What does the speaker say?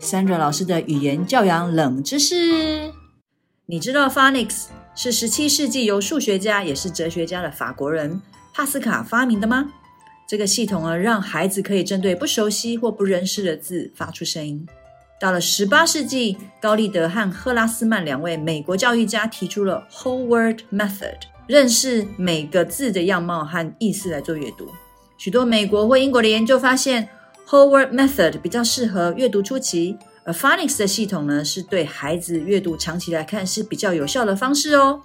Sandra 老师的语言教养冷知识。你知道 Phonics 是十七世纪由数学家也是哲学家的法国人帕斯卡发明的吗？这个系统呢，让孩子可以针对不熟悉或不认识的字发出声音。到了十八世纪，高立德和赫拉斯曼两位美国教育家提出了 Whole Word Method，认识每个字的样貌和意思来做阅读。许多美国或英国的研究发现，Whole Word Method 比较适合阅读初期，而 Phonics 的系统呢，是对孩子阅读长期来看是比较有效的方式哦。